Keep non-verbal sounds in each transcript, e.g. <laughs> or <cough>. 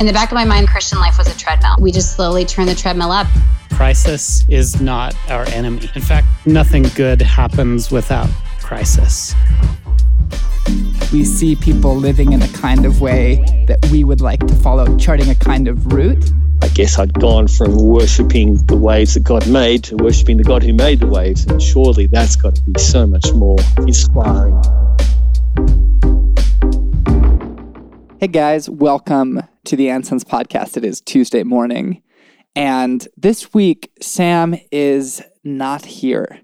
In the back of my mind, Christian life was a treadmill. We just slowly turn the treadmill up. Crisis is not our enemy. In fact, nothing good happens without crisis. We see people living in a kind of way that we would like to follow, charting a kind of route. I guess I'd gone from worshipping the waves that God made to worshipping the God who made the waves, and surely that's got to be so much more inspiring. Hey guys, welcome to the Ansons podcast. It is Tuesday morning. And this week, Sam is not here.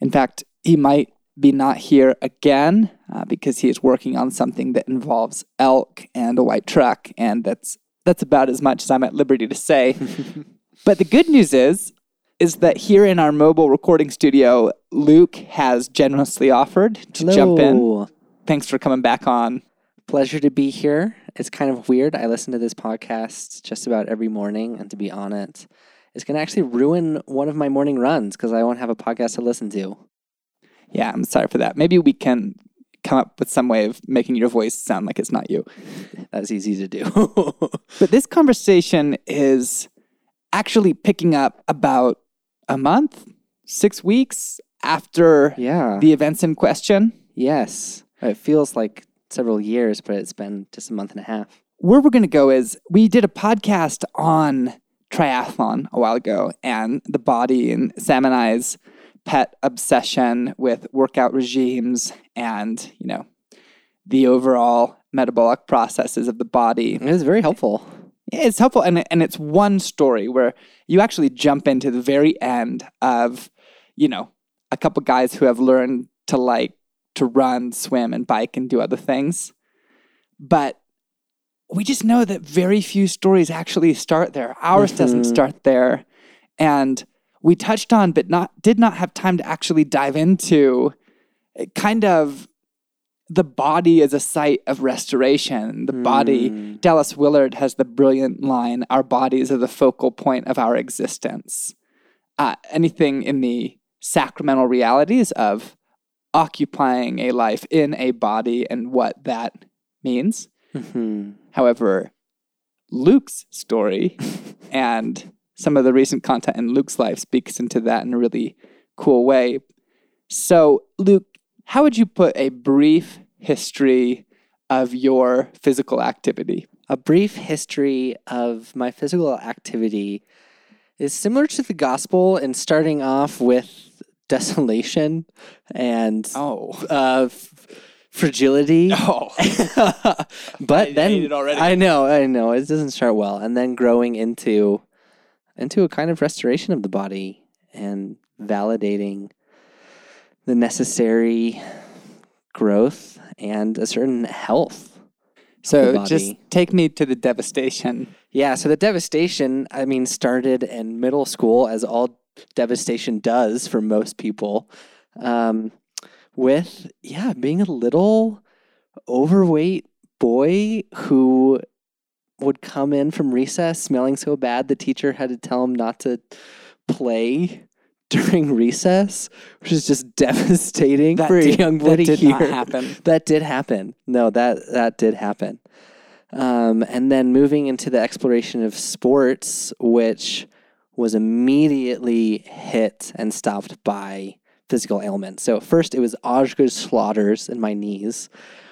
In fact, he might be not here again uh, because he is working on something that involves elk and a white truck. And that's, that's about as much as I'm at liberty to say. <laughs> but the good news is, is that here in our mobile recording studio, Luke has generously offered to jump in. Thanks for coming back on. Pleasure to be here. It's kind of weird. I listen to this podcast just about every morning, and to be on it, it's going to actually ruin one of my morning runs because I won't have a podcast to listen to. Yeah, I'm sorry for that. Maybe we can come up with some way of making your voice sound like it's not you. <laughs> That's easy to do. <laughs> But this conversation is actually picking up about a month, six weeks after yeah. the events in question. yes. It feels like several years, but it's been just a month and a half. Where we're going to go is we did a podcast on triathlon a while ago and the body and Sam and I's pet obsession with workout regimes and, you know, the overall metabolic processes of the body. It was very helpful. It's helpful, and and it's one story where you actually jump into the very end of, you know, a couple guys who have learned to like to run, swim, and bike and do other things, but we just know that very few stories actually start there. Ours doesn't Mhm. start there, and we touched on, but not did not have time to actually dive into, kind of. The body as a site of restoration. The body Mm. Dallas Willard has the brilliant line Our bodies are the focal point of our existence. Uh, anything in the sacramental realities of occupying a life in a body and what that means. Mhm. However, Luke's story <laughs> and some of the recent content in Luke's life speaks into that in a really cool way. So, Luke, how would you put a brief history of your physical activity? A brief history of my physical activity is similar to the gospel in starting off with desolation and Oh. uh, f- fragility. <laughs> Oh. <laughs> but I then hate it already. I know, I know, it doesn't start well, and then growing into into a kind of restoration of the body and validating the necessary growth and a certain health. So just take me to the devastation. Yeah, so the devastation, I mean, started in middle school, as all devastation does for most people, um, with, yeah, being a little overweight boy who would come in from recess smelling so bad the teacher had to tell him not to play <laughs> during recess, which is just <laughs> devastating for did, a young boy that to did hear. not happen. <laughs> That did happen. No, that that did happen. Um, and then moving into the exploration of sports, which was immediately hit and stopped by physical ailments. So first it was Osgood slaughters in my knees,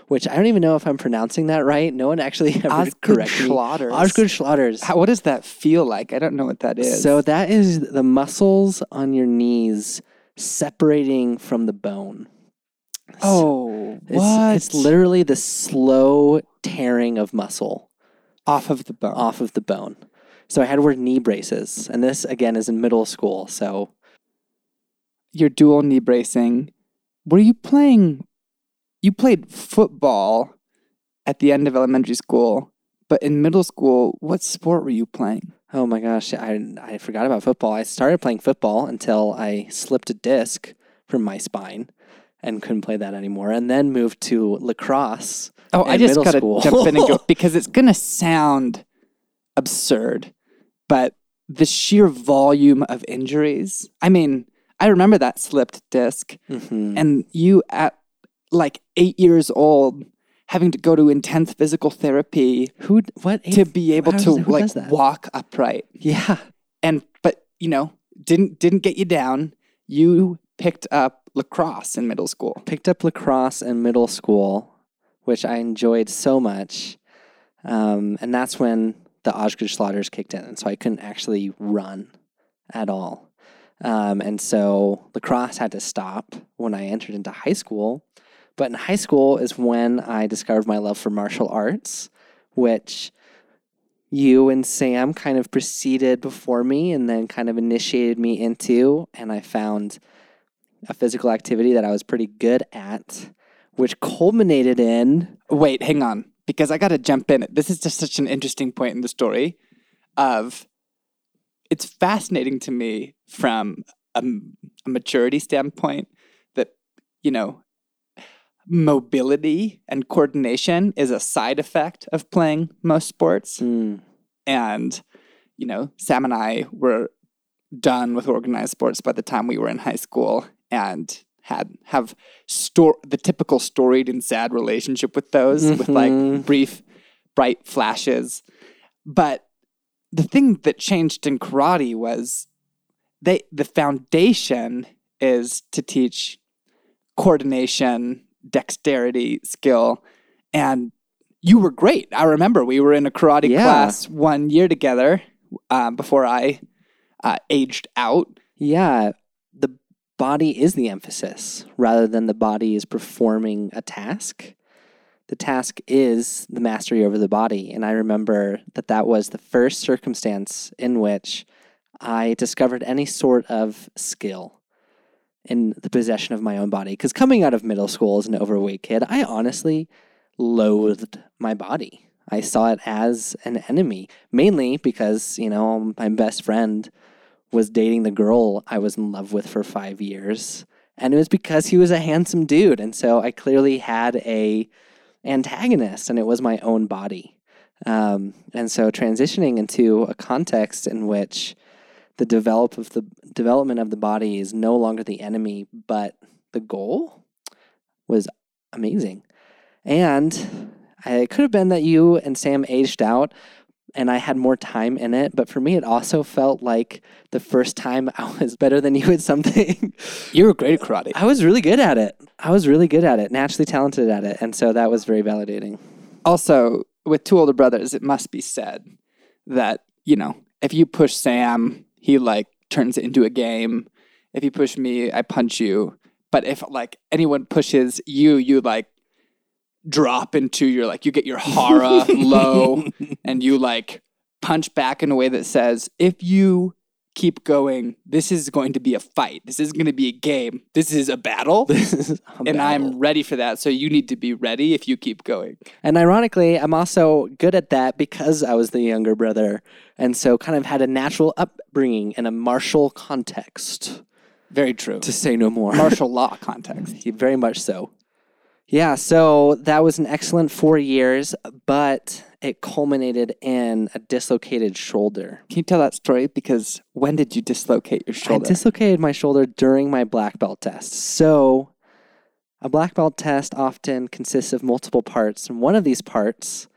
which I don't even know if I'm pronouncing that right. No one actually <laughs> ever Osgood. Schlatters. Osgood slaughters. How, what does that feel like? I don't know what that is. So that is the muscles on your knees separating from the bone. oh, It's, what? it's literally the slow tearing of muscle off of the bone. off of the bone. So I had to wear knee braces, and this again is in middle school. So Your dual knee bracing. Were you playing? You played football at the end of elementary school, but in middle school, what sport were you playing? oh my gosh, I I forgot about football. I started playing football until I slipped a disc from my spine and couldn't play that anymore, and then moved to lacrosse. Oh, I just gotta school. jump in and go <laughs> because it's gonna sound absurd, but the sheer volume of injuries. I mean, I remember that slipped disc, Mhm. and you at like eight years old having to go to intense physical therapy Who? What? to be able to who like walk upright. Yeah. And but you know, didn't didn't get you down. You picked up lacrosse in middle school. Picked up lacrosse in middle school, which I enjoyed so much, um, and that's when the Osgood Slaughters kicked in, and so I couldn't actually run at all. Um, and so lacrosse had to stop when I entered into high school. But in high school is when I discovered my love for martial arts, which you and Sam kind of preceded before me and then kind of initiated me into. And I found a physical activity that I was pretty good at, which culminated in Wait, hang on, because I got to jump in. This is just such an interesting point in the story. Of, it's fascinating to me from a, a maturity standpoint that you know, mobility and coordination is a side effect of playing most sports. mm, and you know sam and i were done with organized sports by the time we were in high school and had have store the typical storied and sad relationship with those with like Mhm. brief bright flashes but the thing that changed in karate was they the foundation is to teach coordination dexterity skill and you were great i remember we were in a karate Yeah. class one year together um, before i uh, aged out yeah, body is the emphasis rather than the body is performing a task. The task is the mastery over the body. And I remember that that was the first circumstance in which I discovered any sort of skill in the possession of my own body. Because coming out of middle school as an overweight kid, I honestly loathed my body. I saw it as an enemy, mainly because, you know, my best friend was dating the girl I was in love with for five years. And it was because he was a handsome dude. And so I clearly had a antagonist and it was my own body. Um, and so transitioning into a context in which the develop of the development of the body is no longer the enemy, but the goal was amazing. And it could have been that you and Sam aged out and I had more time in it, but for me, it also felt like the first time <laughs> I was better than you at something. <laughs> you were great at karate I was really good at it. I was really good at it, naturally talented at it. And so that was very validating. also with two older brothers it must be said that you know if you push sam he like turns it into a game if you push me i punch you but if like anyone pushes you you like drop into your like you get your hara <laughs> low and you like punch back in a way that says if you keep going this is going to be a fight this is going to be a game this is a battle This is a and battle. i'm ready for that so you need to be ready if you keep going And ironically, I'm also good at that because I was the younger brother. And so kind of had a natural upbringing in a martial context, very true to say no more. martial <laughs> law context. Very much so. Yeah, so that was an excellent four years, but it culminated in a dislocated shoulder. Can you tell that story? Because when did you dislocate your shoulder? I dislocated my shoulder during my black belt test. So, a black belt test often consists of multiple parts, and one of these parts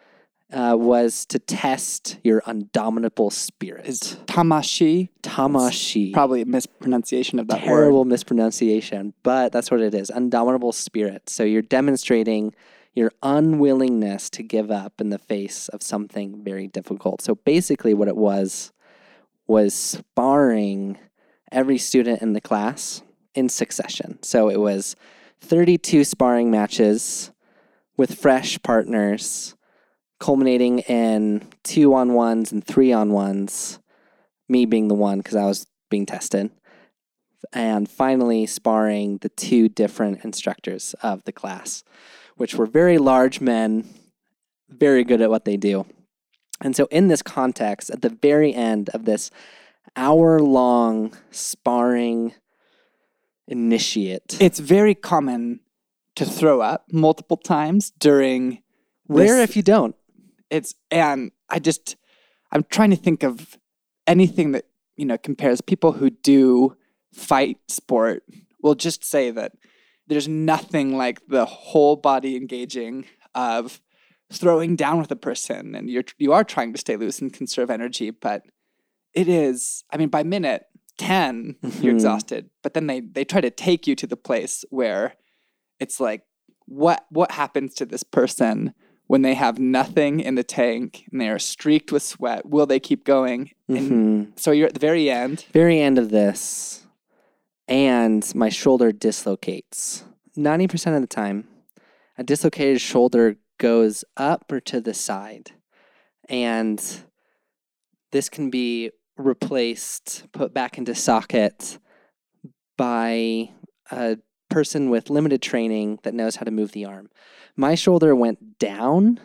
uh, was to test your undominable spirit. Is tamashi Tamashi. probably a mispronunciation of that word? terrible mispronunciation, but that's what it is. Undominable spirit. So you're demonstrating your unwillingness to give up in the face of something very difficult. So basically what it was was sparring every student in the class in succession. So it was 32 sparring matches with fresh partners culminating in 2 on ones and 3 on ones. Me being the one cuz I was being tested and finally sparring the two different instructors of the class, which were very large men, very good at what they do. And so, in this context, at the very end of this hour long sparring initiate, It's very common to throw up multiple times during. rare if you don't. It's and I just I'm trying to think of anything that you know compares people who do fight sport will just say that there's nothing like the whole body engaging of throwing down with a person and you're you are trying to stay loose and conserve energy, but it is I mean by minute 10 you're Mhm. exhausted, but then they they try to take you to the place where it's like what what happens to this person when they have nothing in the tank and they are streaked with sweat? Will they keep going? And Mhm. so you're at the very end. Very end of this, and my shoulder dislocates. 90% of the time, a dislocated shoulder goes up or to the side. And this can be replaced, put back into socket by a person with limited training that knows how to move the arm. My shoulder went down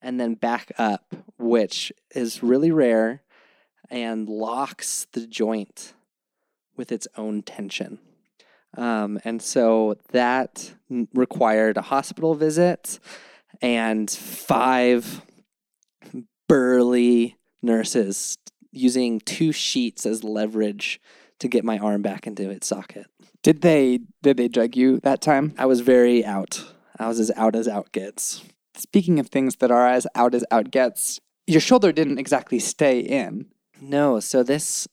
and then back up, which is really rare and locks the joint with its own tension. Um, and so that required a hospital visit and five burly nurses using two sheets as leverage to get my arm back into its socket. Did they did they drug you that time? I was very out. I was as out as out gets. Speaking of things that are as out as out gets, your shoulder didn't exactly stay in. No, so this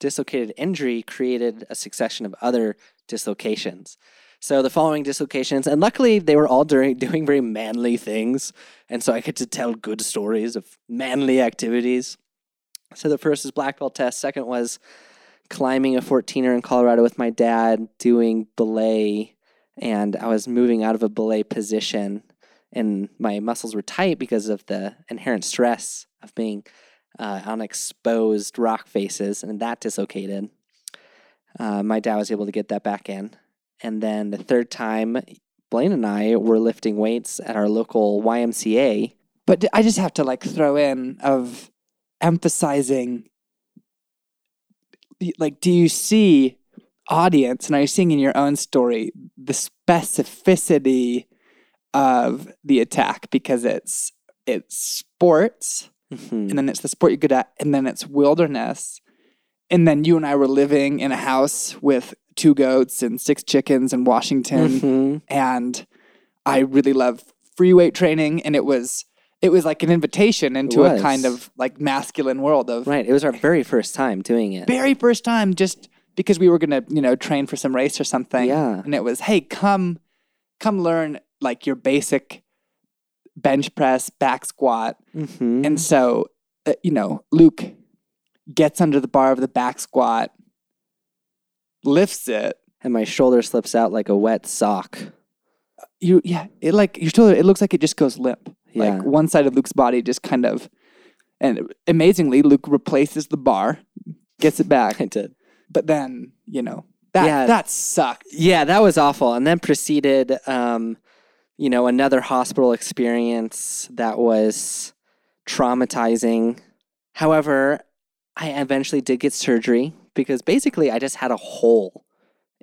dislocated injury created a succession of other dislocations. So the following dislocations, and luckily they were all during, doing very manly things, and so I get to tell good stories of manly activities. So the first is black belt test. Second was climbing a 14er in Colorado with my dad, doing belay, and I was moving out of a belay position, and my muscles were tight because of the inherent stress of being uh, on exposed rock faces, and that dislocated. Uh, my dad was able to get that back in. And then the third time, Blaine and I were lifting weights at our local YMCA. But I just have to like throw in of emphasizing like do you see audience and are you seeing in your own story the specificity of the attack because it's it's sports Mhm. and then it's the sport you're good at, and then it's wilderness. And then you and I were living in a house with two goats and six chickens in Washington, Mhm. and I really love free weight training, and it was it was like an invitation into a was. kind of like masculine world of Right. It was our very first time doing it. very first time, just because we were gonna you know train for some race or something, Yeah. and it was hey come come learn like your basic bench press, back squat, Mhm. and so, uh, you know, Luke gets under the bar of the back squat, lifts it. and my shoulder slips out like a wet sock. You, yeah, it like your shoulder. It looks like it just goes limp. Yeah. Like one side of Luke's body just kind of, and amazingly, Luke replaces the bar, gets it back, <laughs> I did. but then you know that Yeah. that sucked. Yeah, that was awful. And then proceeded, um, you know, another hospital experience that was traumatizing. However, I eventually did get surgery because basically I just had a hole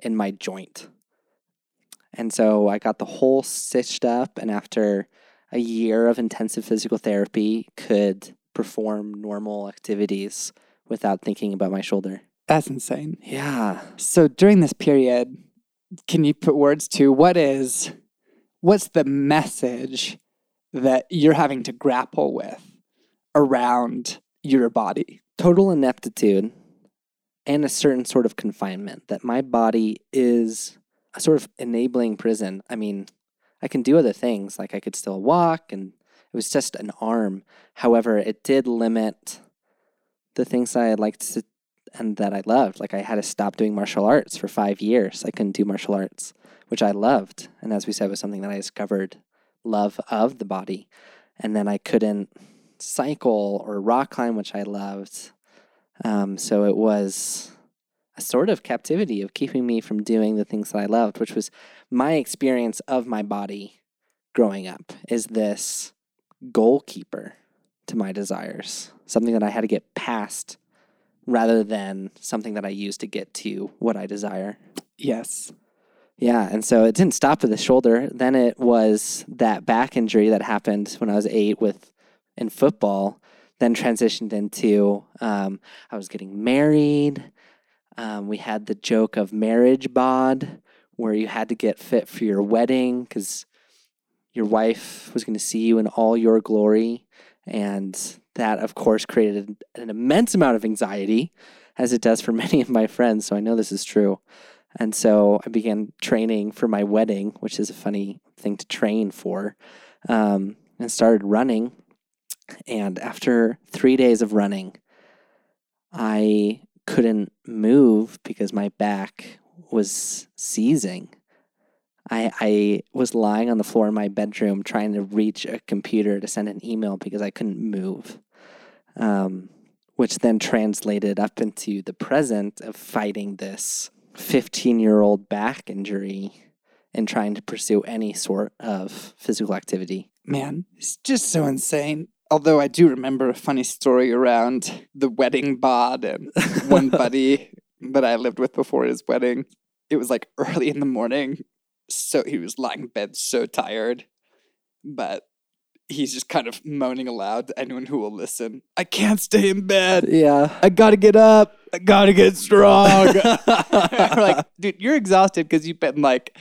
in my joint. And so I got the hole stitched up, and after a year of intensive physical therapy, could perform normal activities without thinking about my shoulder. That's insane. Yeah. So during this period, can you put words to what is, what's the message that you're having to grapple with around your body? total ineptitude and a certain sort of confinement that my body is sort of enabling prison. I mean, I can do other things, like I could still walk, and it was just an arm. However, it did limit the things I liked to and that I loved. Like I had to stop doing martial arts for five years. I couldn't do martial arts, which I loved. And as we said, was something that I discovered love of the body. And then I couldn't cycle or rock climb, which I loved. Um, so it was a sort of captivity of keeping me from doing the things that I loved, which was my experience of my body growing up is this goalkeeper to my desires, something that I had to get past rather than something that I used to get to what I desire. Yes. Yeah, and so it didn't stop with the shoulder. Then it was that back injury that happened when I was eight with in football. Then transitioned into um, I was getting married. Um, we had the joke of marriage bod, where you had to get fit for your wedding because your wife was going to see you in all your glory. And that, of course, created an immense amount of anxiety, as it does for <laughs> many of my friends. So I know this is true. And so I began training for my wedding, which is a funny thing to train for, um, and started running. And after three days of running, I couldn't move because my back was seizing. I, I was lying on the floor in my bedroom trying to reach a computer to send an email because I couldn't move, um, which then translated up into the present of fighting this 15 year old back injury and trying to pursue any sort of physical activity. Man, it's just so insane. Although I do remember a funny story around the wedding bod and one <laughs> buddy that I lived with before his wedding. It was like early in the morning. So he was lying in bed so tired. But he's just kind of moaning aloud to anyone who will listen. I can't stay in bed. Yeah. I gotta get up. I gotta get strong. <laughs> <laughs> Like, dude, you're exhausted because you've been like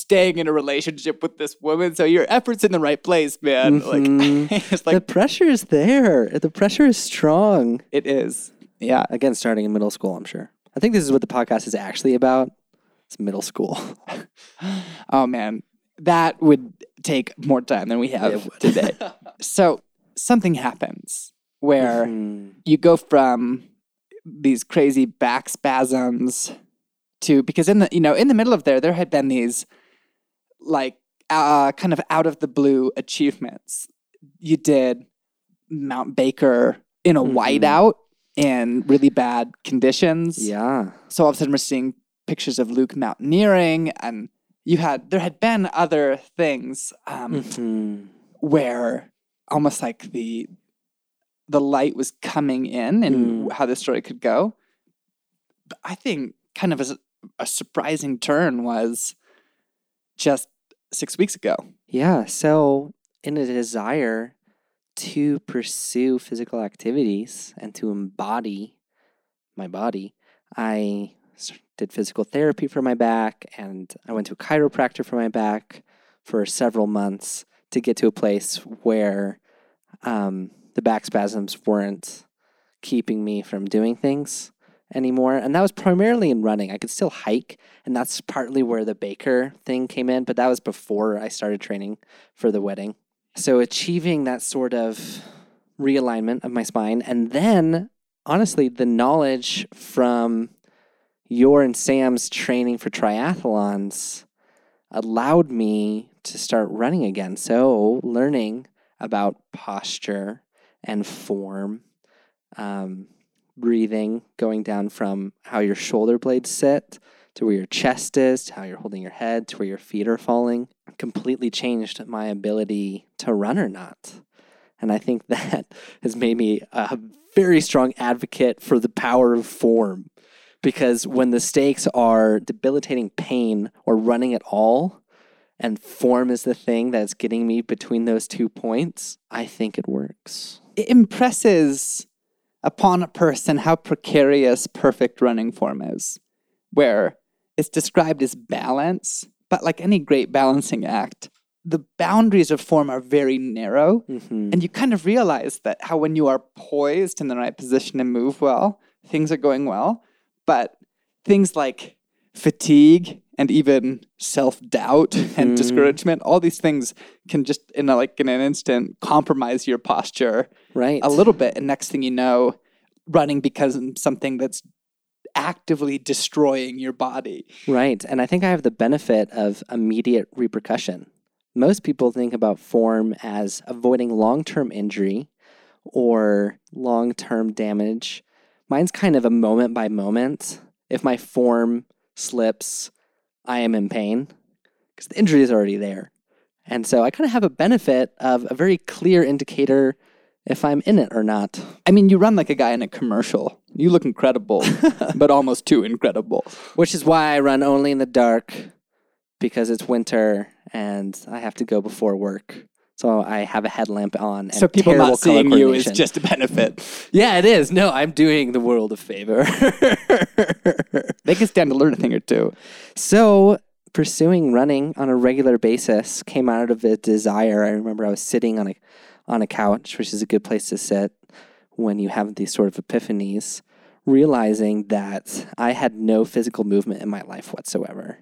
staying in a relationship with this woman, so your efforts in the right place, man. Mhm. Like, <laughs> it's the pressure is there. The pressure is strong. it is. Yeah, Again, starting in middle school, I'm sure. I think this is what the podcast is actually about. It's middle school. <laughs> Oh man, that would take more time than we have today. <laughs> so something happens where Mhm. you go from these crazy back spasms to because in the you know in the middle of there there had been these like uh, kind of out of the blue achievements. You did Mount Baker in a Mhm. whiteout in really bad conditions. Yeah. So all of a sudden we're seeing pictures of Luke mountaineering, and you had there had been other things um, Mhm. where almost like the the light was coming in and how the story could go. But I think kind of as a, a surprising turn was just six weeks ago. Yeah. So, in a desire to pursue physical activities and to embody my body, I did physical therapy for my back and I went to a chiropractor for my back for several months to get to a place where um, the back spasms weren't keeping me from doing things anymore. And that was primarily in running. I could still hike, and that's partly where the Baker thing came in, but that was before I started training for the wedding. So achieving that sort of realignment of my spine, and then honestly, the knowledge from your and Sam's training for triathlons allowed me to start running again. So learning about posture and form, um, breathing, going down from how your shoulder blades sit to where your chest is, to how you're holding your head, to where your feet are falling, completely changed my ability to run or not. And I think <laughs> that has made me a very strong advocate for the power of form. Because when the stakes are debilitating pain or running at all, and form is the thing that's getting me between those two points, I think it works. It impresses upon a person how precarious perfect running form is, where it's described as balance, but like any great balancing act, the boundaries of form are very narrow. Mm-hmm. And you kind of realize that how when you are poised in the right position and move well, things are going well. But things like fatigue and even self-doubt and Mhm. discouragement, all these things can just in a, like in an instant compromise your posture Right. a little bit. And next thing you know, running becomes something that's actively destroying your body. Right. And I think I have the benefit of immediate repercussion. Most people think about form as avoiding long term injury or long term damage. Mine's kind of a moment by moment. If my form slips, I am in pain because the injury is already there. And so I kind of have a benefit of a very clear indicator if I'm in it or not. I mean, you run like a guy in a commercial. You look incredible, <laughs> but almost too incredible. Which is why I run only in the dark because it's winter and I have to go before work. So I have a headlamp on. And so people not seeing you is just a benefit. <laughs> yeah, it is. No, I'm doing the world a favor. <laughs> They can stand to learn a thing or two. so pursuing running on a regular basis came out of a desire. I remember I was sitting on a on a couch, which is a good place to sit when you have these sort of epiphanies, realizing that I had no physical movement in my life whatsoever.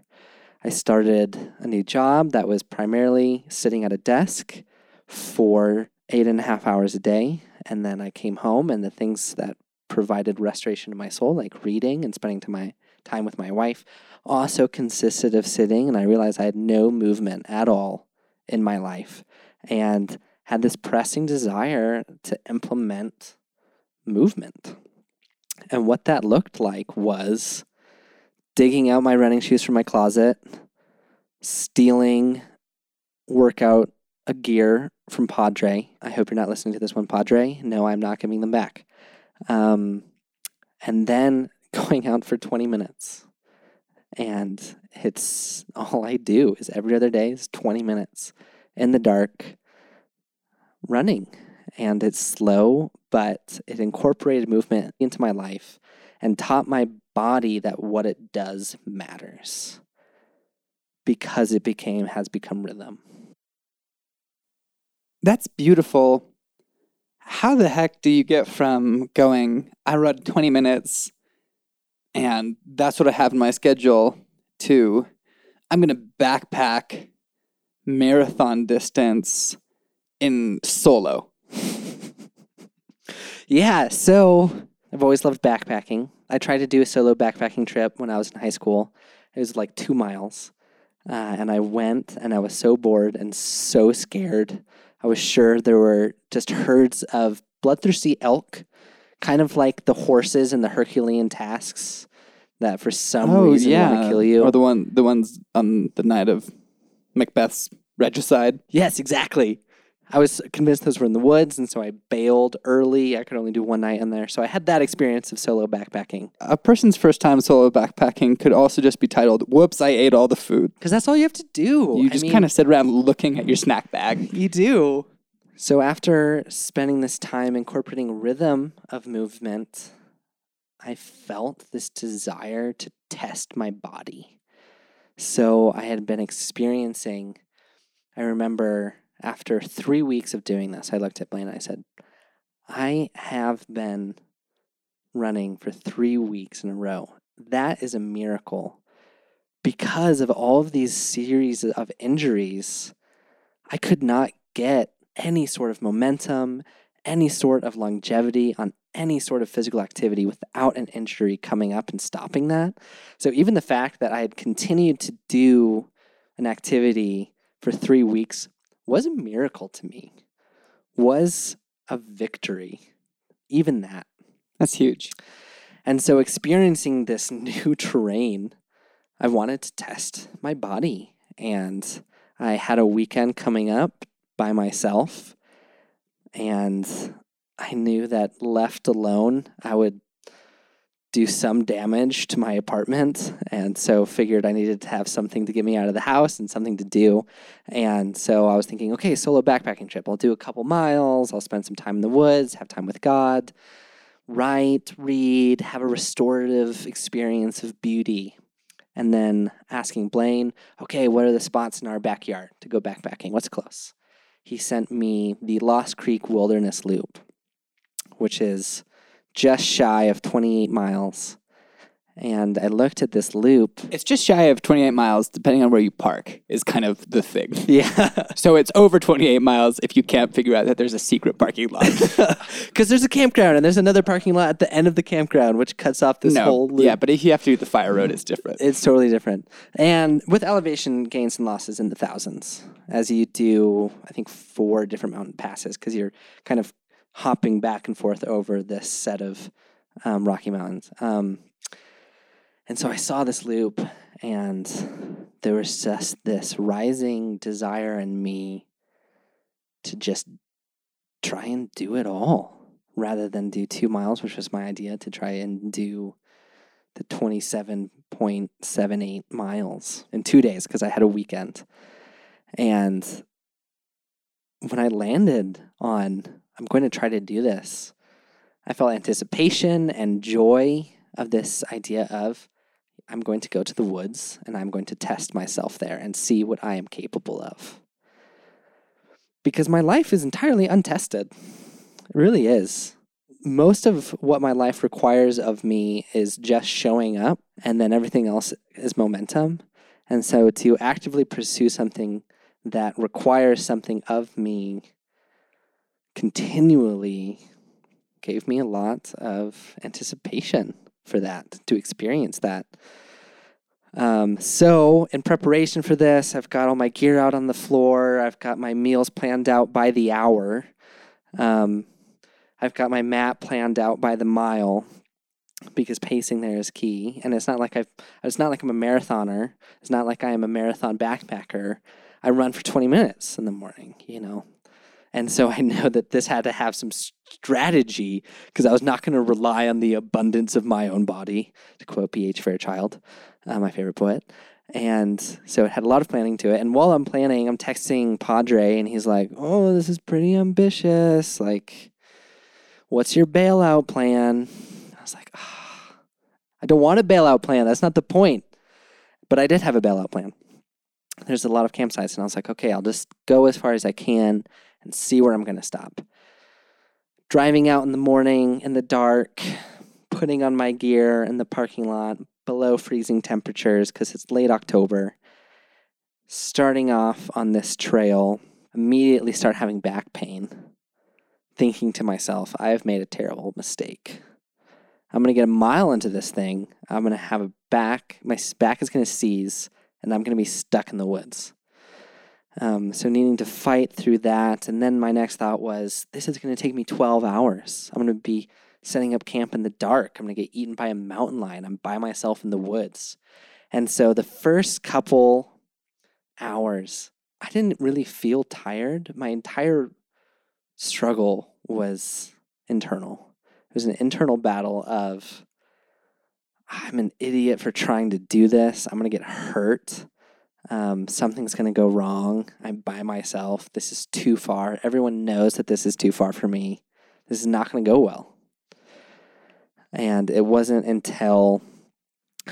I started a new job that was primarily sitting at a desk for eight and a half hours a day. And then I came home, and the things that provided restoration to my soul, like reading and spending to my time with my wife, also consisted of sitting. And I realized I had no movement at all in my life and had this pressing desire to implement movement. And what that looked like was digging out my running shoes from my closet, stealing workout a gear from Padre. I hope you're not listening to this one, Padre. No, I'm not giving them back. Um, and then <laughs> going out for 20 minutes. And it's all I do is every other day is 20 minutes in the dark running. And it's slow, but it incorporated movement into my life and taught my body that what it does matters because it became has become rhythm. That's beautiful. How the heck do you get from going, I run 20 minutes and that's what I have in my schedule, to I'm going to backpack marathon distance in solo? <laughs> Yeah, so I've always loved backpacking. I tried to do a solo backpacking trip when I was in high school. It was like two miles. Uh, and I went and I was so bored and so scared. I was sure there were just herds of bloodthirsty elk, kind of like the horses in the Herculean tasks that for some reason want to kill you. Or the one the ones on the night of Macbeth's regicide. Yes, exactly. I was convinced those were in the woods, and so I bailed early. I could only do one night in there. So I had that experience of solo backpacking. A person's first time solo backpacking could also just be titled, Whoops, I ate all the food. Because that's all you have to do. You just kind of sit around looking at your snack bag. You do. So after spending this time incorporating rhythm of movement, I felt this desire to test my body. So I had been experiencing, I remember after three weeks of doing this, I looked at Blaine and I said, I have been running for three weeks in a row. That is a miracle. Because of all of these series of injuries, I could not get any sort of momentum, any sort of longevity on any sort of physical activity without an injury coming up and stopping that. So even the fact that I had continued to do an activity for three weeks was a miracle to me, was a victory. Even that. That's huge. And so experiencing this <laughs> new terrain, I wanted to test my body. And I had a weekend coming up by myself. And I knew that left alone, I would do some damage to my apartment. And so figured I needed to have something to get me out of the house and something to do. And so I was thinking, okay, solo backpacking trip. I'll do a couple miles, I'll spend some time in the woods, have time with God, write, read, have a restorative experience of beauty. And then asking Blaine, okay, what are the spots in our backyard to go backpacking? What's close? He sent me the Lost Creek Wilderness Loop, which is just shy of 28 miles. And I looked at this loop. It's just shy of 28 miles, depending on where you park, is kind of the thing. <laughs> Yeah. So it's over 28 miles if you can't figure out that there's a secret parking lot. <laughs> Because there's a campground and there's another parking lot at the end of the campground, which cuts off this no, whole loop. yeah, but if you have to do the fire road, it's different. It's totally different. And with elevation gains and losses in the thousands, as you do, I think, four different mountain passes, because you're kind of hopping back and forth over this set of um, Rocky Mountains. Um, and so I saw this loop, and there was just this rising desire in me to just try and do it all rather than do two miles, which was my idea to try and do the 27.78 miles in two days because I had a weekend. And when I landed on, I'm going to try to do this, I felt anticipation and joy of this idea of I'm going to go to the woods and I'm going to test myself there and see what I am capable of. Because my life is entirely untested. It really is. Most of what my life requires of me is just showing up, and then everything else is momentum. And so to actively pursue something that requires something of me continually gave me a lot of anticipation for that, to experience that. Um, so, in preparation for this, I've got all my gear out on the floor. I've got my meals planned out by the hour. Um, I've got my map planned out by the mile because pacing there is key. And it's not like I've, it's not like I'm a marathoner. It's not like I am a marathon backpacker. I run for 20 minutes in the morning, you know. And so I know that this had to have some strategy because I was not going to rely on the abundance of my own body, to quote P.H. Fairchild, uh, my favorite poet. And so it had a lot of planning to it. And while I'm planning, I'm texting Padre, and he's like, Oh, this is pretty ambitious. Like, what's your bailout plan? I was like, oh, I don't want a bailout plan. That's not the point. But I did have a bailout plan. There's a lot of campsites, and I was like, okay, I'll just go as far as I can and see where I'm going to stop. Driving out in the morning in the dark, putting on my gear in the parking lot below freezing temperatures because it's late October. Starting off on this trail, immediately start having back pain, thinking to myself, I have made a terrible mistake. I'm going to get a mile into this thing. I'm going to have a back, my back is going to seize, and I'm going to be stuck in the woods. Um, so needing to fight through that. And then my next thought was, this is going to take me 12 hours. I'm going to be setting up camp in the dark. I'm going to get eaten by a mountain lion. I'm by myself in the woods. And so the first couple hours, I didn't really feel tired. My entire struggle was internal. It was an internal battle of, I'm an idiot for trying to do this. I'm going to get hurt. Um, something's going to go wrong. I'm by myself. This is too far. Everyone knows that this is too far for me. This is not going to go well. And it wasn't until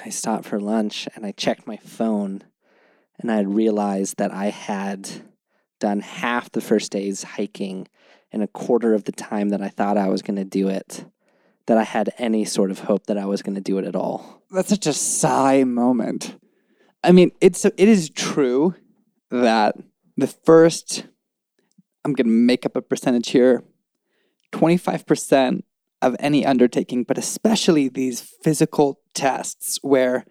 I stopped for lunch and I checked my phone and I realized that I had done half the first day's hiking in a quarter of the time that I thought I was going to do it, that I had any sort of hope that I was going to do it at all. That's such a sigh moment. I mean, it's it is true that the first I'm going to make up a percentage here. 25% of any undertaking, but especially these physical tests where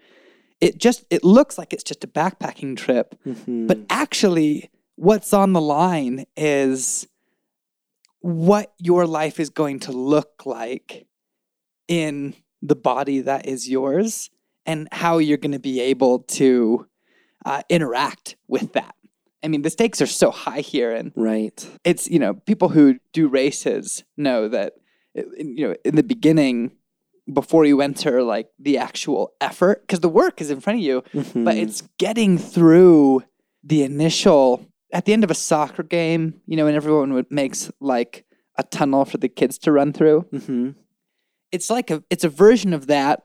it just it looks like it's just a backpacking trip, Mm-hmm. but actually what's on the line is what your life is going to look like in the body that is yours and how you're going to be able to uh, interact with that. I mean, the stakes are so high here, and right. it's you know people who do races know that you know in the beginning before you enter like the actual effort because the work is in front of you but Mhm. it's getting through the initial at the end of a soccer game you know and everyone would makes like a tunnel for the kids to run through Mhm. it's like a it's a version of that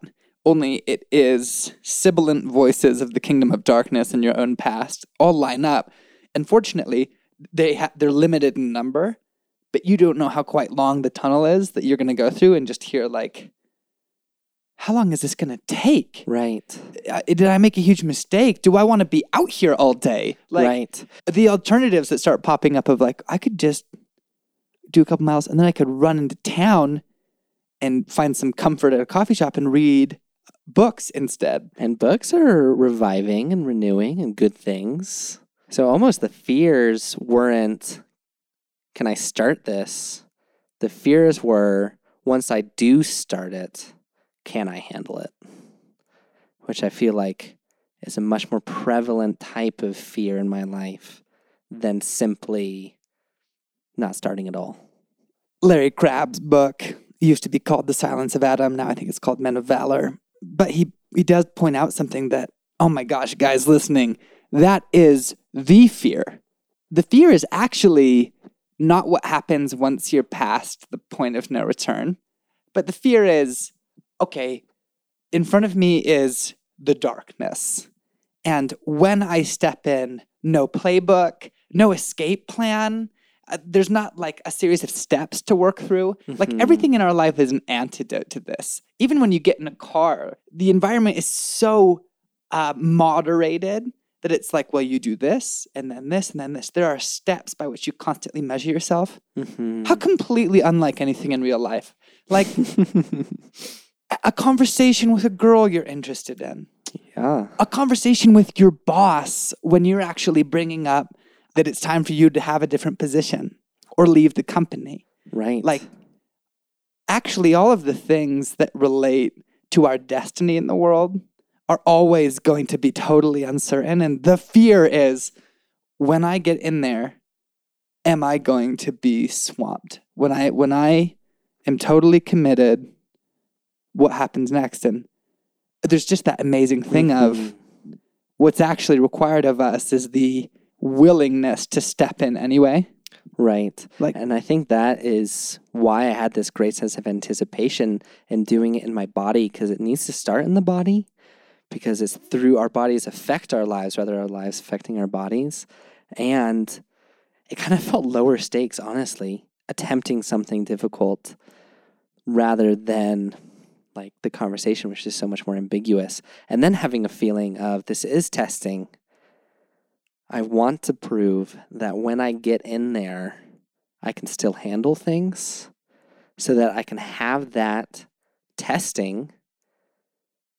only it is sibilant voices of the kingdom of darkness and your own past. All line up. Unfortunately they ha- they're limited in number but you don't know how quite long the tunnel is that you're going to go through and just hear like how long is this going to take? Right. Uh, did i make a huge mistake? Do i want to be out here all day? Like right. the alternatives that start popping up of like i could just do a couple miles and then i could run into town and find some comfort at a coffee shop and read books instead And books are reviving and renewing and good things. So almost the fears weren't, can I start this? The fears were, once I do start it, can I handle it? Which I feel like is a much more prevalent type of fear in my life than simply not starting at all. larry crabb's book used to be called the silence of adam now i think it's called men of valor but he he does point out something that oh my gosh guys listening that is the fear the fear is actually not what happens once you're past the point of no return but the fear is okay in front of me is the darkness. And when I step in, no playbook, no escape plan. Uh, there's not like a series of steps to work through. Like Mhm. everything in our life is an antidote to this. Even when you get in a car, the environment is so uh, moderated that it's like, well, you do this and then this and then this. There are steps by which you constantly measure yourself. Mhm. How completely unlike anything in real life. Like <laughs> a conversation with a girl you're interested in, yeah. a conversation with your boss when you're actually bringing up that it's time for you to have a different position or leave the company. Right. Like, actually, all of the things that relate to our destiny in the world are always going to be totally uncertain. And the fear is when I get in there, am I going to be swamped? When I when I am totally committed, what happens next? And there's just that amazing thing of Mhm. what's actually required of us is the willingness to step in anyway. Right. Like- and I think that is why I had this great sense of anticipation in doing it in my body because it needs to start in the body because it's through our bodies affect our lives rather our lives affecting our bodies. And it kind of <laughs> felt lower stakes, honestly, attempting something difficult rather than like the conversation, which is so much more ambiguous. And then having a feeling of this is testing. I want to prove that when I get in there, I can still handle things so that I can have that testing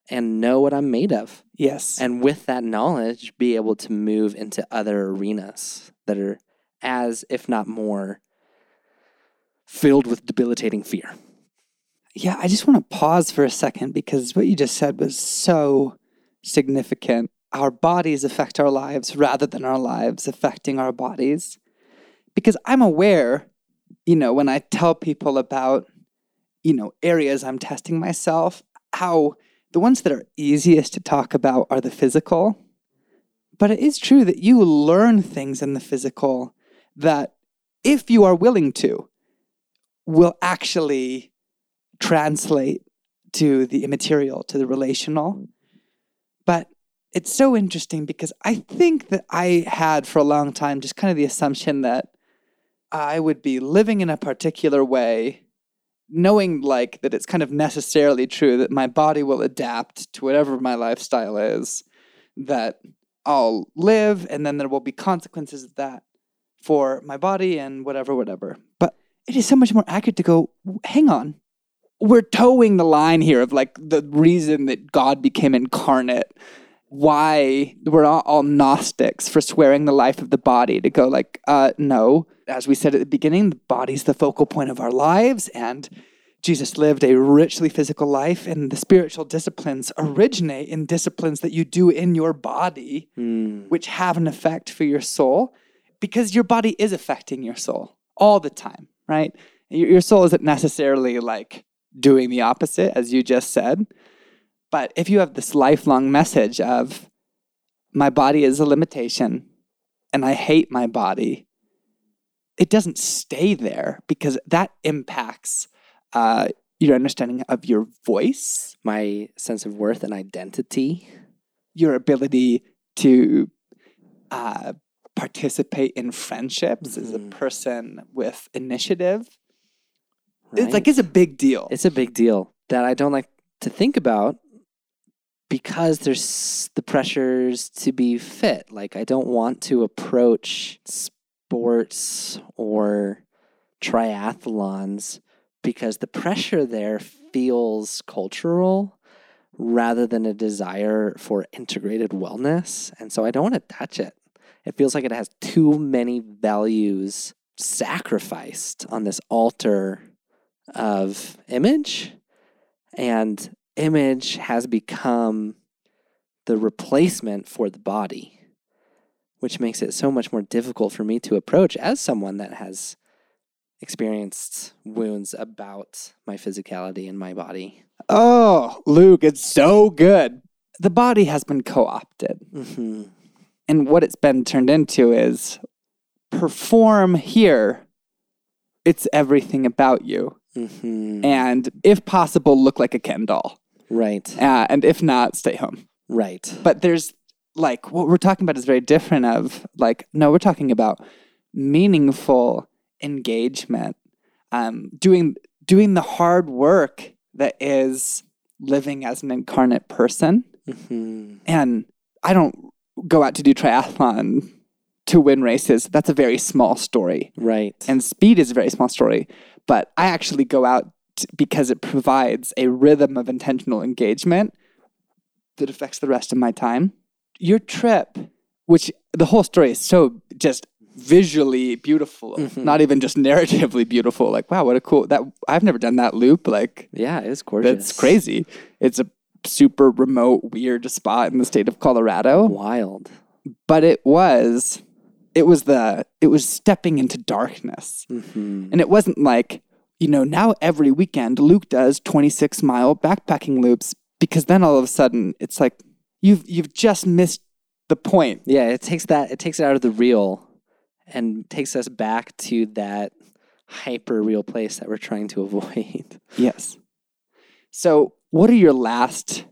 and know what I'm made of. Yes. And with that knowledge, be able to move into other arenas that are as, if not more, filled with debilitating fear. Yeah, I just want to pause for a second because what you just said was so significant. Our bodies affect our lives rather than our lives affecting our bodies. Because I'm aware, you know, when I tell people about, you know, areas I'm testing myself, how the ones that are easiest to talk about are the physical. But it is true that you learn things in the physical that, if you are willing to, will actually translate to the immaterial, to the relational. But it's so interesting because I think that I had for a long time just kind of the assumption that I would be living in a particular way, knowing like that it's kind of necessarily true that my body will adapt to whatever my lifestyle is, that I'll live and then there will be consequences of that for my body and whatever, whatever. But it is so much more accurate to go, hang on, we're toeing the line here of like the reason that God became incarnate. Why we're all, all Gnostics for swearing the life of the body to go like, uh, no. As we said at the beginning, the body's the focal point of our lives, and Jesus lived a richly physical life, and the spiritual disciplines originate in disciplines that you do in your body, Mm. which have an effect for your soul, because your body is affecting your soul all the time, right? Your, your soul isn't necessarily like doing the opposite, as you just said. But if you have this lifelong message of, my body is a limitation and I hate my body, it doesn't stay there because that impacts uh, your understanding of your voice, My sense of worth and identity. your ability to uh, participate in friendships as a Mhm. person with initiative. It's like it's a big deal. It's a big deal that I don't like to think about because there's the pressures to be fit. Like, I don't want to approach sports or triathlons because the pressure there feels cultural rather than a desire for integrated wellness. And so I don't want to touch it. It feels like it has too many values sacrificed on this altar of image and image has become the replacement for the body which makes it so much more difficult for me to approach as someone that has experienced wounds about my physicality and my body oh, Luke, it's so good. The body has been co opted. mm-hmm. And what it's been turned into is perform here. It's everything about you. Mm-hmm. And if possible, look like a Ken doll. Right Uh, and if not, stay home. Right. But there's like what we're talking about is very different of like no, we're talking about meaningful engagement, um, doing doing the hard work that is living as an incarnate person. hmm And I don't go out to do triathlon to win races. That's a very small story. Right. And speed is a very small story. But I actually go out because it provides a rhythm of intentional engagement that affects the rest of my time. Your trip, which the whole story is so just visually beautiful, Mhm. not even just narratively beautiful. Like, wow, what a cool that I've never done that loop. Like yeah, it's gorgeous. that's crazy. It's a super remote, weird spot in the state of Colorado Wild. but it was it was the it was stepping into darkness hmm and it wasn't like you know now every weekend luke does 26 mile backpacking loops because then all of a sudden it's like you've you've just missed the point Yeah, it takes that. It takes it out of the real, and takes us back to that hyper real place that we're trying to <laughs> avoid. yes so what are your last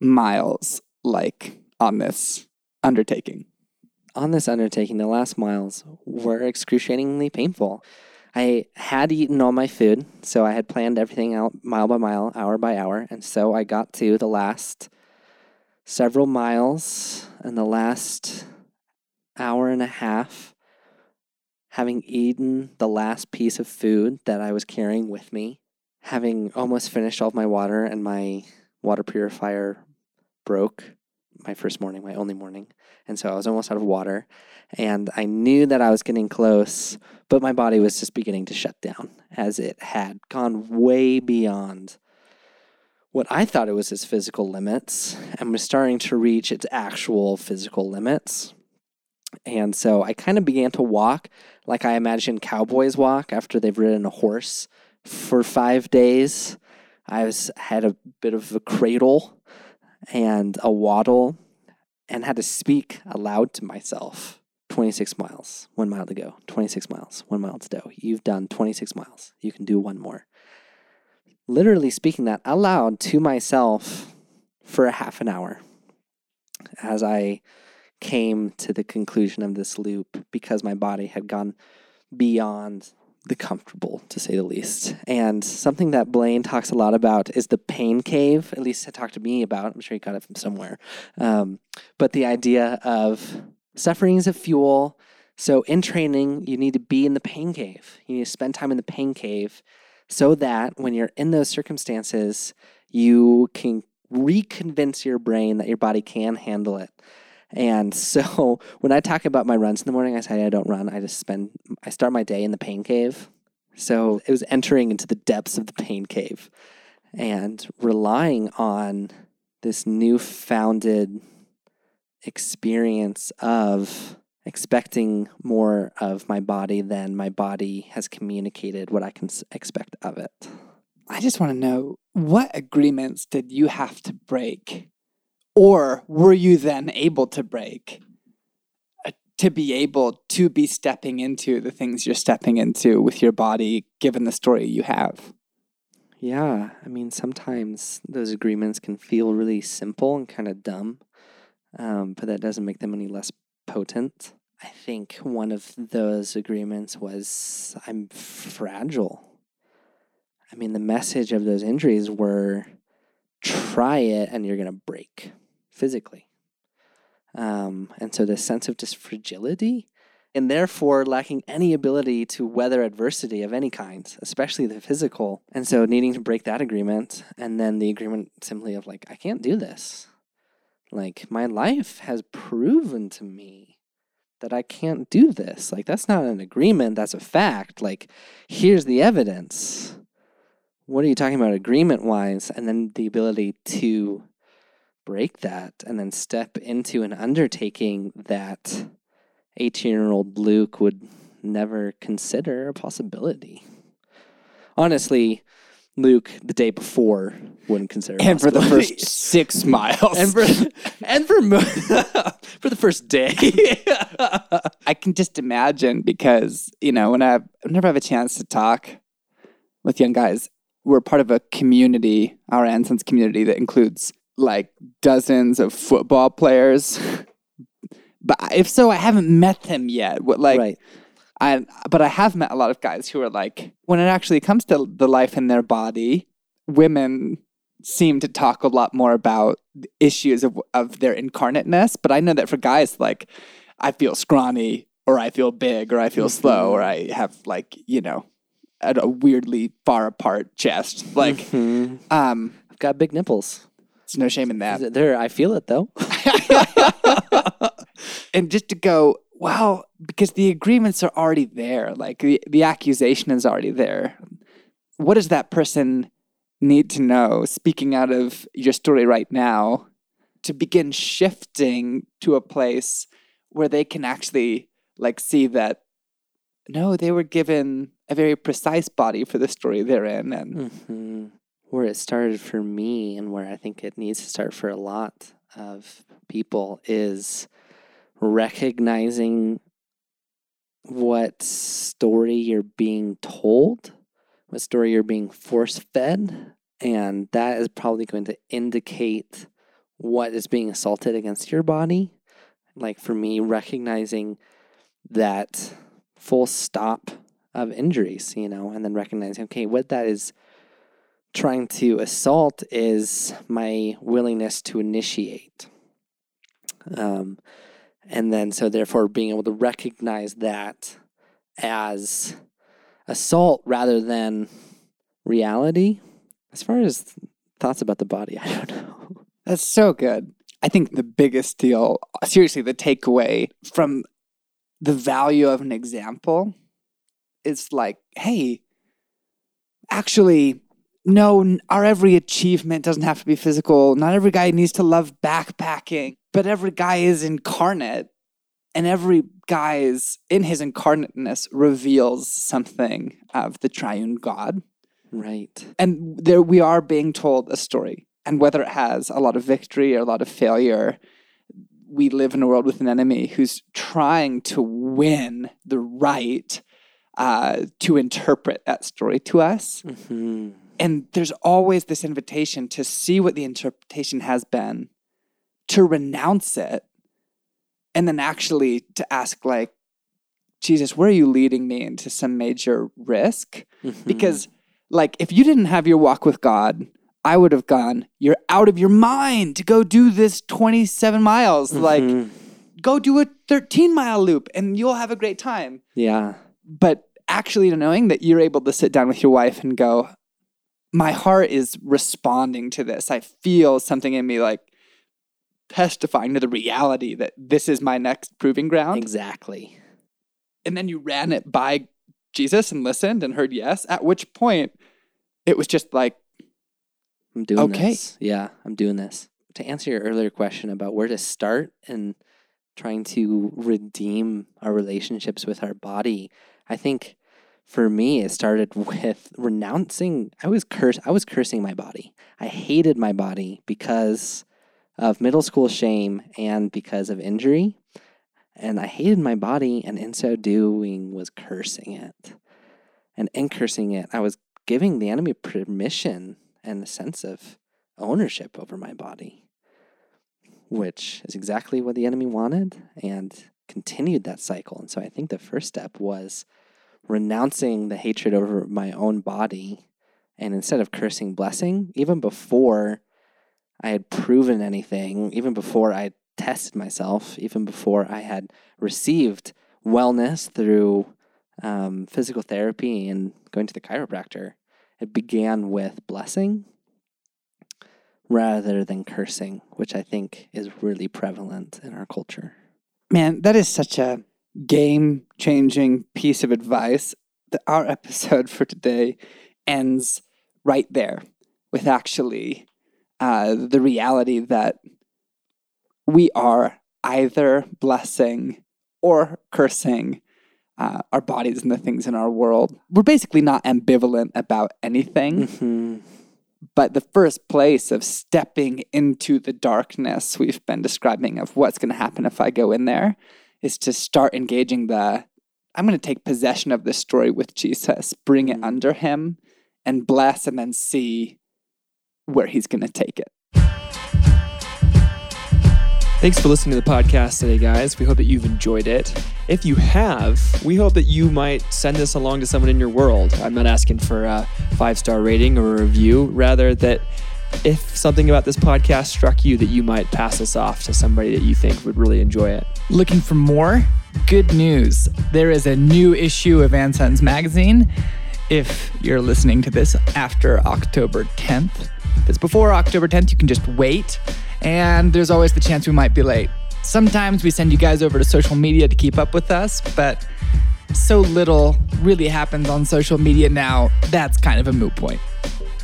miles like on this undertaking On this undertaking, the last miles were excruciatingly painful. I had eaten all my food, so I had planned everything out mile by mile, hour by hour, and so I got to the last several miles and the last hour and a half having eaten the last piece of food that I was carrying with me, having almost finished all of my water and my water purifier broke my first morning, my only morning. And so I was almost out of water. And I knew that I was getting close, but my body was just beginning to shut down as it had gone way beyond what I thought it was its physical limits and was starting to reach its actual physical limits. And so I kind of began to walk like I imagine cowboys walk after they've ridden a horse for five days. I was had a bit of a cradle and a waddle and had to speak aloud to myself 26 miles, one mile to go, 26 miles, one mile to go. You've done 26 miles. You can do one more. Literally speaking that aloud to myself for a half an hour as I came to the conclusion of this loop because my body had gone beyond the comfortable, to say the least. And something that Blaine talks a lot about is the pain cave. At least he talked to me about. I'm sure he got it from somewhere. Um, but the idea of suffering is a fuel. So in training, you need to be in the pain cave. You need to spend time in the pain cave so that when you're in those circumstances, you can reconvince your brain that your body can handle it. And <laughs> so when I talk about my runs in the morning, I say I don't run. I just spend, I start my day in the pain cave. So it was entering into the depths of the pain cave and relying on this newfounded experience of expecting more of my body than my body has communicated what I can expect of it. I just want to know what agreements did you have to break? Or were you then able to break uh, to be able to be stepping into the things you're stepping into with your body, given the story you have? Yeah, I mean, sometimes those agreements can feel really simple and kind of dumb, um, but that doesn't make them any less potent. I think one of those agreements was I'm fragile. I mean, the message of those injuries were try it and you're going to break physically. Um, and so the sense of just fragility and therefore lacking any ability to weather adversity of any kind, especially the physical. And so needing to break that agreement and then the agreement simply of like, I can't do this. Like, my life has proven to me that I can't do this. Like, that's not an agreement, that's a fact. Like, here's the evidence. What are you talking about agreement wise? And then the ability to break that and then step into an undertaking that 18 year old Luke would never consider a possibility. Honestly, Luke the day before wouldn't consider And for the first six <laughs> miles. and for and for mo- <laughs> for the first day. <laughs> I can just imagine because, you know, when I whenever I have a chance to talk with young guys, we're part of a community, our Ansons community that includes like dozens of football players. but if so, I haven't met them yet. What like right. I but I have met a lot of guys who are like when it actually comes to the life in their body, women seem to talk a lot more about the issues of of their incarnateness, but I know that for guys like I feel scrawny or I feel big or I feel slow or I have like, you know, a, a weirdly far apart chest. Like Mhm. um I've got big nipples. It's no shame in that. There, I feel it though. <laughs> and just to go, well, because the agreements are already there, like the, the accusation is already there. What does that person need to know, speaking out of your story right now, to begin shifting to a place where they can actually like see that no, they were given a very precise body for the story they're in, and hmm Where it started for me, and where I think it needs to start for a lot of people, is recognizing what story you're being told, what story you're being force fed, and that is probably going to indicate what is being assaulted against your body. Like for me, recognizing that full stop of injuries, you know, and then recognizing, okay, what that is trying to assault is my willingness to initiate. Um, and then, so therefore, being able to recognize that as assault rather than reality. As far as thoughts about the body, <laughs> I don't know. That's so good. I think the biggest deal, seriously, the takeaway from the value of an example is like, hey, actually, no, our every achievement doesn't have to be physical. Not every guy needs to love backpacking, but every guy is incarnate. And every guy is in his incarnateness reveals something of the triune God Right. and there we are being told a story and whether it has a lot of victory or a lot of failure we live in a world with an enemy who's trying to win the right uh, to interpret that story to us hmm and there's always this invitation to see what the interpretation has been to renounce it and then actually to ask like jesus where are you leading me into some major risk Mm-hmm. because like if you didn't have your walk with god i would have gone you're out of your mind to go do this 27 miles like Mhm. go do a 13 mile loop and you'll have a great time yeah. but actually knowing that you're able to sit down with your wife and go my heart is responding to this i feel something in me like testifying to the reality that this is my next proving ground Exactly. and then you ran it by jesus and listened and heard yes at which point it was just like I'm doing Okay. this. Yeah, I'm doing this. To answer your earlier question about where to start and trying to redeem our relationships with our body, I think for me it started <laughs> with renouncing I was curse I was cursing my body. I hated my body because of middle school shame and because of injury. And I hated my body and in so doing was cursing it. And in cursing it, I was giving the enemy permission and a sense of ownership over my body, which is exactly what the enemy wanted and continued that cycle. And so I think the first step was renouncing the hatred over my own body and instead of cursing blessing, even before I had proven anything, even before I tested myself, even before I had received wellness through um, physical therapy and going to the chiropractor, it began with blessing rather than cursing, which I think is really prevalent in our culture. man that is such a game changing piece of advice that our <laughs> episode for today ends right there with actually uh, the reality that we are either blessing or cursing uh, our bodies and the things in our world. We're basically not ambivalent about anything, Mhm. but the first place of stepping into the darkness we've been describing of what's going to happen if I go in there is to start engaging the I'm going to take possession of this story with Jesus, bring it Mm. under him, and bless, and then see where he's going to take it. Thanks for listening to the podcast today, guys. We hope that you've enjoyed it. If you have, we hope that you might send this along to someone in your world. I'm not asking for a five star rating or a review, rather, that if something about this podcast struck you, that you might pass this off to somebody that you think would really enjoy it. Looking for more? Good news. There is a new issue of Anson's magazine. If you're listening to this after October 10th, it's before October 10th, you can just wait. And there's always the chance we might be late. Sometimes we send you guys over to social media to keep up with us, but so little really happens on social media now, that's kind of a moot point.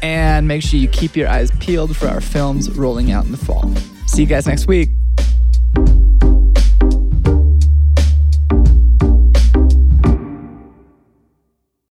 And make sure you keep your eyes peeled for our films rolling out in the fall. See you guys next week.